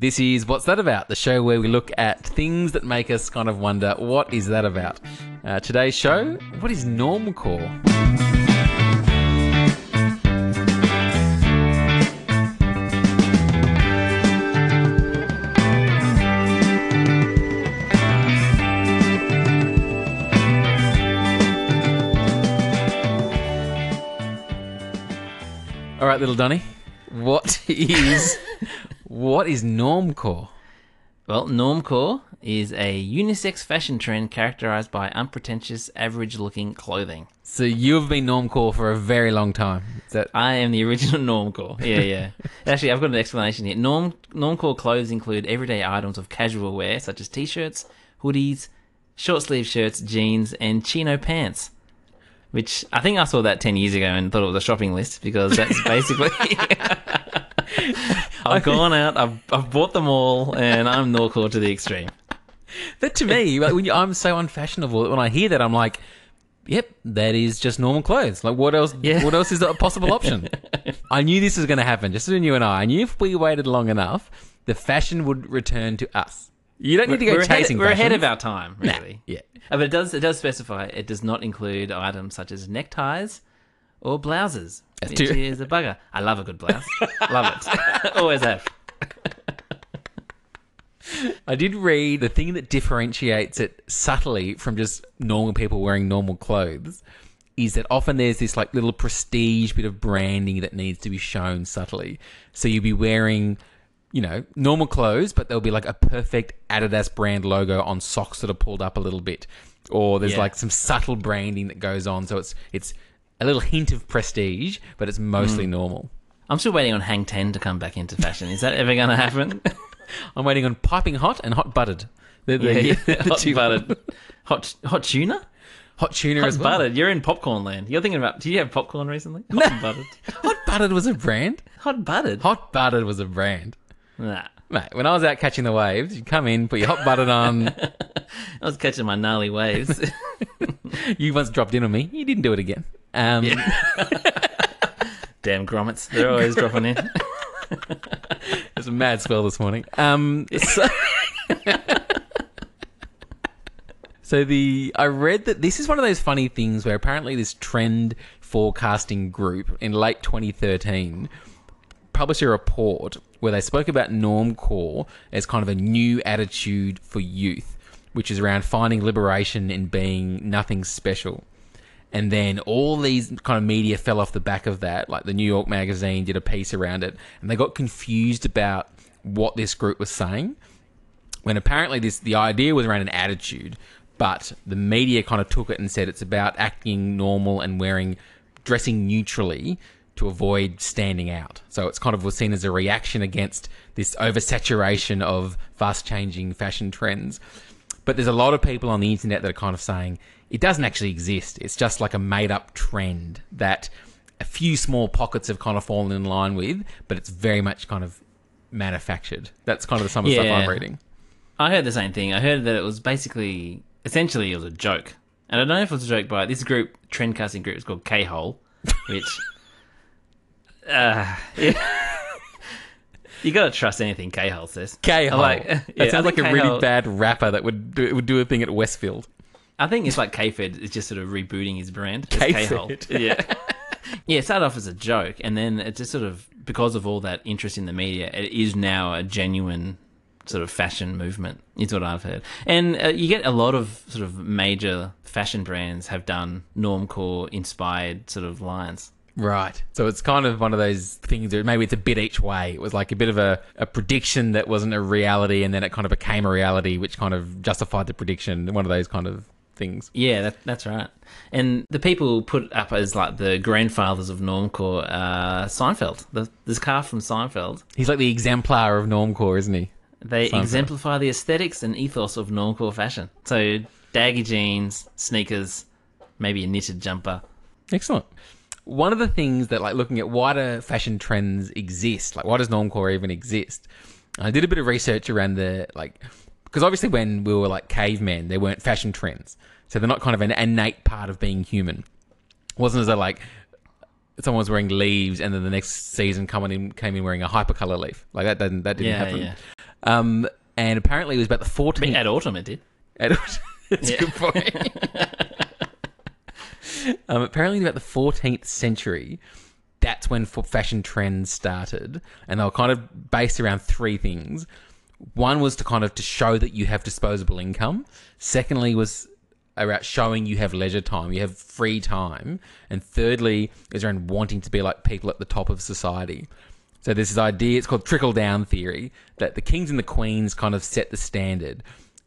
This is What's That About, the show where we look at things that make us kind of wonder, what is that about? Uh, today's show, what is normcore? All right, little Donny, what is what is normcore? Well, normcore is a unisex fashion trend characterized by unpretentious, average-looking clothing. So you've been normcore for a very long time. Is that I am the original normcore. Yeah, yeah. Actually, I've got an explanation here. Norm normcore clothes include everyday items of casual wear, such as t-shirts, hoodies, short-sleeve shirts, jeans, and chino pants. Which I think I saw that ten years ago and thought it was a shopping list because that's basically. I've gone out, I've, I've bought them all, and I'm normcore to the extreme. that to me? Like when you, I'm so unfashionable that when I hear that, I'm like, "Yep, that is just normal clothes." Like what else? Yeah. What else is a possible option? I knew this was going to happen. Just between you and I, I knew if we waited long enough, the fashion would return to us. You don't need to go we're chasing. Ahead, we're ahead of our time, really. Yeah. Uh, but it does it does specify it does not include items such as neckties or blouses, which too- is a bugger. I love a good blouse. love it. Always have. I did read the thing that differentiates it subtly from just normal people wearing normal clothes is that often there's this like little prestige bit of branding that needs to be shown subtly. So you'll be wearing, you know, normal clothes, but there'll be like a perfect Adidas brand logo on socks that are pulled up a little bit. Or there's Yeah. like some subtle branding that goes on. So it's it's a little hint of prestige, but it's mostly hmm. normal. I'm still waiting on Hang Ten to come back into fashion. Is that ever going to happen? I'm waiting on piping hot and hot buttered. They're the, yeah, the hot two- buttered, hot hot tuna, Hot tuna hot as well. buttered. You're in popcorn land. You're thinking about. Do you have popcorn recently? Hot buttered. Hot buttered was a brand. Hot buttered. Hot buttered was a brand. Nah. Mate, when I was out catching the waves, you'd come in, put your hot buttered on. I was catching my gnarly waves. you once dropped in on me. You didn't do it again. Um, Damn grommets. They're always dropping in. There's a mad spell this morning. Um, so, so the I read that this is one of those funny things where apparently this trend forecasting group in late 2013 published a report where they spoke about normcore as kind of a new attitude for youth, which is around finding liberation in being nothing special. And then all these kind of media fell off the back of that. Like the New York Magazine did a piece around it, and they got confused about what this group was saying. When apparently this the idea was around an attitude, but the media kind of took it and said it's about acting normal and wearing dressing neutrally to avoid standing out. So it's kind of was seen as a reaction against this oversaturation of fast changing fashion trends. But there's a lot of people on the internet that are kind of saying it doesn't actually exist. It's just like a made up trend that a few small pockets have kind of fallen in line with, but it's very much kind of manufactured. That's kind of some of the stuff I'm reading. I heard the same thing. I heard that it was basically, essentially, it was a joke. And I don't know if it was a joke by this group, trend casting group, is called K Hole, which. uh, yeah. you gotta trust anything K Hole says. Hole. like- that yeah, I sounds like a really bad rapper that would do, would do a thing at Westfield. I think it's like K Fed is just sort of rebooting his brand. K-Fed. Yeah. yeah, it started off as a joke, and then it just sort of, because of all that interest in the media, it is now a genuine sort of fashion movement, is what I've heard. And uh, you get a lot of sort of major fashion brands have done normcore inspired sort of lines. Right. So it's kind of one of those things that maybe it's a bit each way. It was like a bit of a, a prediction that wasn't a reality, and then it kind of became a reality, which kind of justified the prediction. One of those kind of things. Yeah, that, that's right. And the people put up as like the grandfathers of normcore, uh, Seinfeld. The, this car from Seinfeld. He's like the exemplar of normcore, isn't he? They Seinfeld. exemplify the aesthetics and ethos of normcore fashion. So daggy jeans, sneakers, maybe a knitted jumper. Excellent. One of the things that, like, looking at why do fashion trends exist? Like, why does normcore even exist? I did a bit of research around the like, because obviously when we were like cavemen, there weren't fashion trends, so they're not kind of an innate part of being human. It wasn't as though like someone was wearing leaves and then the next season coming in came in wearing a hypercolor leaf. Like that didn't that didn't Yeah, happen. yeah. Um, and apparently it was about the 14th. At autumn, it did. At- That's a good point. um, apparently, about the 14th century, that's when fashion trends started, and they were kind of based around three things. One was to kind of to show that you have disposable income. Secondly, was about showing you have leisure time, you have free time, and thirdly is around wanting to be like people at the top of society. So there's this idea, it's called trickle down theory, that the kings and the queens kind of set the standard.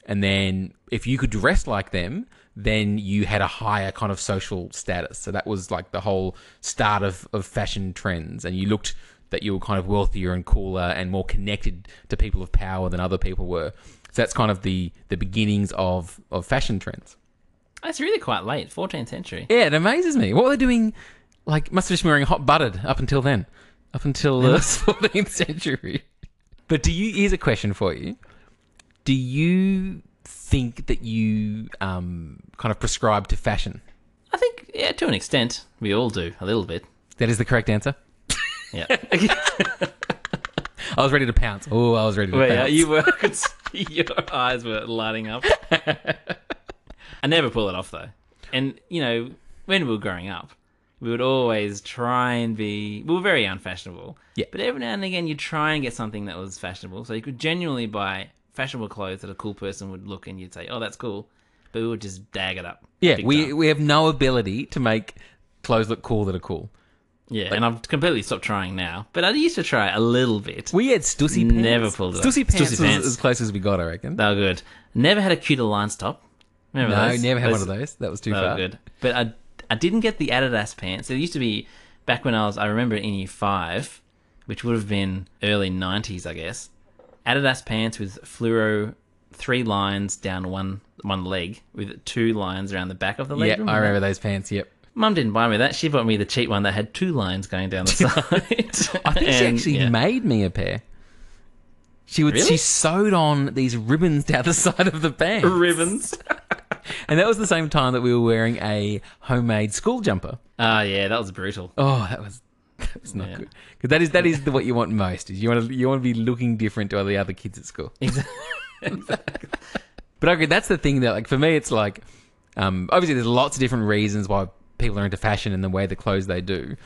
And then if you could dress like them, then you had a higher kind of social status. So that was like the whole start of, of fashion trends. And you looked that you were kind of wealthier and cooler and more connected to people of power than other people were. So that's kind of the, the beginnings of, of fashion trends. That's really quite late, 14th century. Yeah, it amazes me. What were they doing? Like, must have just been wearing hot buttered up until then, up until the 14th century. But do you? Here's a question for you: Do you think that you um, kind of prescribe to fashion? I think, yeah, to an extent, we all do a little bit. That is the correct answer. Yeah. I was ready to pounce. Oh, I was ready to Well, pounce. yeah, you were. I could see your eyes were lighting up. I never pull it off though, and you know when we were growing up, we would always try and be. We were very unfashionable. Yeah. But every now and again, you try and get something that was fashionable, so you could genuinely buy fashionable clothes that a cool person would look and you'd say, "Oh, that's cool," but we would just dag it up. yeah, we time. we have no ability to make clothes look cool that are cool. yeah, and I've completely stopped trying now. But I used to try a little bit. We had Stussy pants. Never pulled it. Stussy pants, Stussy pants. as close as we got, I reckon. They were good. Never had a Kuta Lines top. Remember no, those? never had one of those. That was too far. good. But I, I didn't get the Adidas pants. It used to be back when I was, I remember in year five, which would have been early 90s, I guess. Adidas pants with fluoro three lines down one one leg with two lines around the back of the leg. Yeah, I remember those pants. Yep. Mum didn't buy me that. She bought me the cheap one that had two lines going down the side. I think she actually yeah. made me a pair. She would. Really? She sewed on these ribbons down the side of the pants, ribbons. and that was the same time that we were wearing a homemade school jumper. Ah, yeah, that was brutal. Oh, that was that was not Yeah. good. Because that is that is the, what you want most. Is you want to you want to be looking different to all the other kids at school. Exactly But I agree. That's the thing that, like, for me, it's like, um, obviously, there's lots of different reasons why people are into fashion and the way the clothes they do.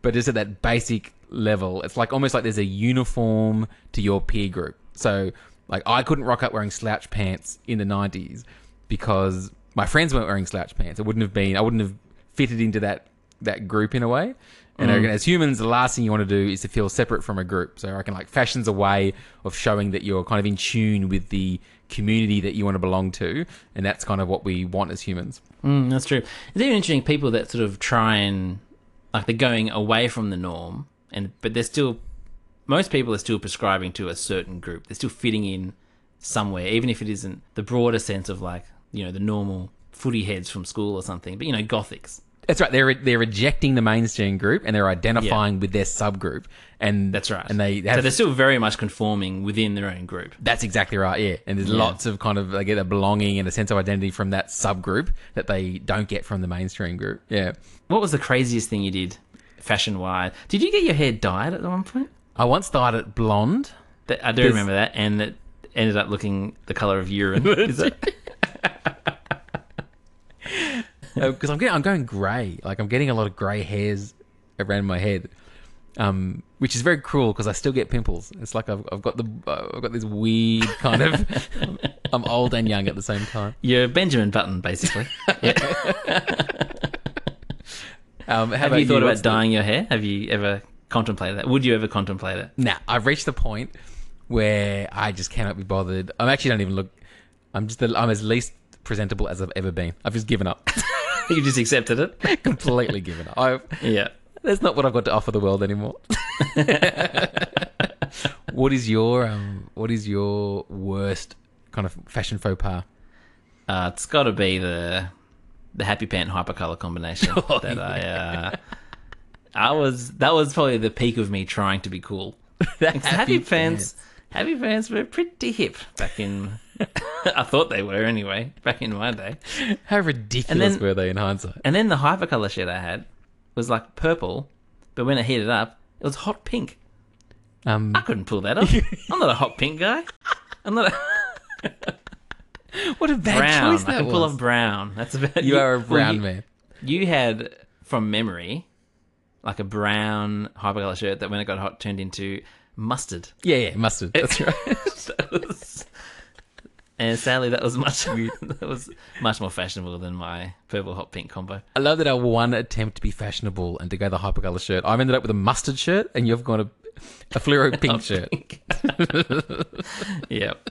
But just at that basic level, it's like almost like there's a uniform to your peer group. So, like, I couldn't rock up wearing slouch pants in the '90s because my friends weren't wearing slouch pants. It wouldn't have been. I wouldn't have fitted into that that group in a way. And reckon as humans, the last thing you want to do is to feel separate from a group. So I reckon like fashion's a way of showing that you're kind of in tune with the community that you want to belong to, and that's kind of what we want as humans. Mm, that's true. It's even interesting people that sort of try and like they're going away from the norm, and but they're still most people are still prescribing to a certain group. They're still fitting in somewhere, even if it isn't the broader sense of like you know the normal footy heads from school or something. But you know, gothics. That's right. They're they're rejecting the mainstream group and they're identifying with their subgroup, and That's right. And they so they're still very much conforming within their own group. that's exactly right. Yeah, and there's Yeah. lots of kind of they get a belonging and a sense of identity from that subgroup that they don't get from the mainstream group. Yeah. What was the craziest thing you did, fashion wise? Did you get your hair dyed at one point? I once dyed it blonde. I do There's- remember that, and it ended up looking the color of urine. Because I'm getting, I'm going grey. Like I'm getting a lot of grey hairs around my head, um, which is very cruel because I still get pimples. It's like I've, I've got the uh, I've got this weird kind of. I'm old and young at the same time. You're Benjamin Button, basically. Um, Have you thought What's about the- dyeing your hair? Have you ever contemplated that? Would you ever contemplate it? Nah, I've reached the point where I just cannot be bothered. I'm actually don't even look. I'm just the, I'm as least presentable as I've ever been. I've just given up, You just accepted it? completely given up. I've, Yeah. That's not what I've got to offer the world anymore. what is your um, what is your worst kind of fashion faux pas? Uh, it's got to be the the happy pant hypercolor combination Oh, that I uh, I was that was probably the peak of me trying to be cool. It's happy, pants, happy pants were pretty hip back in. I thought they were anyway back in my day. How ridiculous then- were they in hindsight? And then the hypercolor shit I had was like purple, but when I heated up, it was hot pink. Um, I couldn't pull that off. I'm not a hot pink guy. I'm not a What a bad brown. choice I that pull was. off brown. That's about you are a brown you- man. You had from memory like a brown hypercolor shirt that when it got hot turned into mustard. Yeah, yeah, mustard. That's right. That was- and sadly, that was much that was much more fashionable than my purple hot pink combo. I love that our one attempt to be fashionable and to go the hypercolor shirt. I've ended up with a mustard shirt, and you've got a, a fluoro pink shirt. Yep.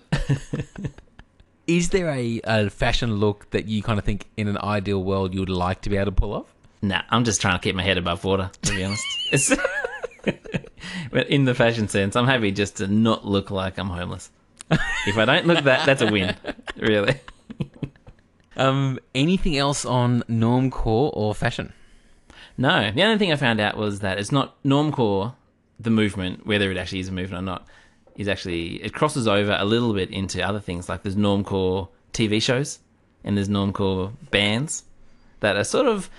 Is there a, a fashion look that you kind of think in an ideal world you would like to be able to pull off? Nah, I'm just trying to keep my head above water, to be honest. But in the fashion sense, I'm happy just to not look like I'm homeless. If I don't look that, that's a win, really. Um, anything else on normcore or fashion? No, the only thing I found out was that it's not normcore, the movement, whether it actually is a movement or not, is actually it crosses over a little bit into other things. Like there's normcore TV shows and there's normcore bands that are sort of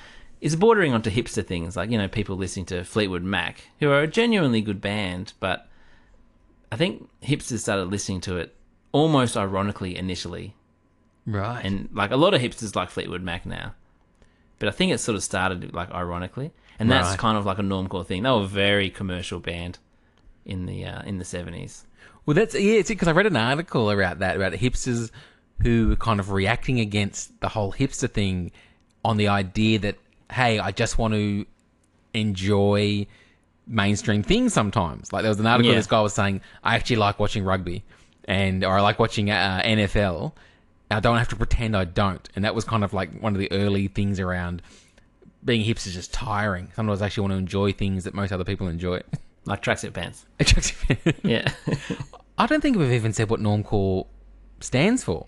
is bordering onto hipster things. Like you know people listening to Fleetwood Mac, who are a genuinely good band, but I think hipsters started listening to it almost ironically initially Right. and like a lot of hipsters like Fleetwood Mac now. But I think it sort of started like ironically, and that's Right. kind of like a normcore thing. They were a very commercial band in the uh, in the seventies. Well, that's yeah. It's because I read an article about that about hipsters who were kind of reacting against the whole hipster thing on the idea that hey, I just want to enjoy mainstream thing sometimes. Like there was an article Yeah. this guy was saying I actually like watching rugby and or I like watching uh, NFL. I don't have to pretend I don't, and that was kind of like one of the early things around being hipster is just tiring. Sometimes I actually want to enjoy things that most other people enjoy. Like tracksuit pants. yeah. Yeah. I don't think we've even said what normcore stands for.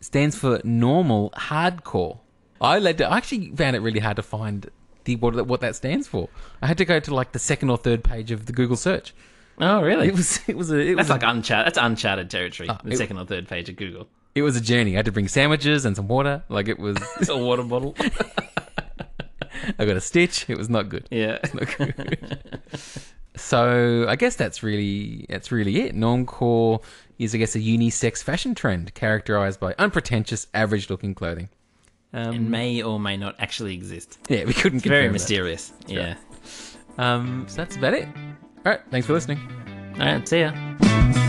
It stands for normal hardcore. I led to, I actually found it really hard to find the what, what that stands for. I had to go to like the second or third page of the Google search. oh, really? It was it was a it that's was like a, uncharted. That's uncharted territory. Ah, the it- second or third page of Google. it was a journey. I had to bring sandwiches and some water. Like it was a water bottle. I got a stitch. It was not good. yeah. Not good. so I guess that's really that's really it. Normcore is I guess a unisex fashion trend characterized by unpretentious, average-looking clothing. Um, And may or may not actually exist. Yeah, we couldn't Very confirm that. mysterious. Yeah. Um, so that's about it. All right, thanks for listening. All right. See ya.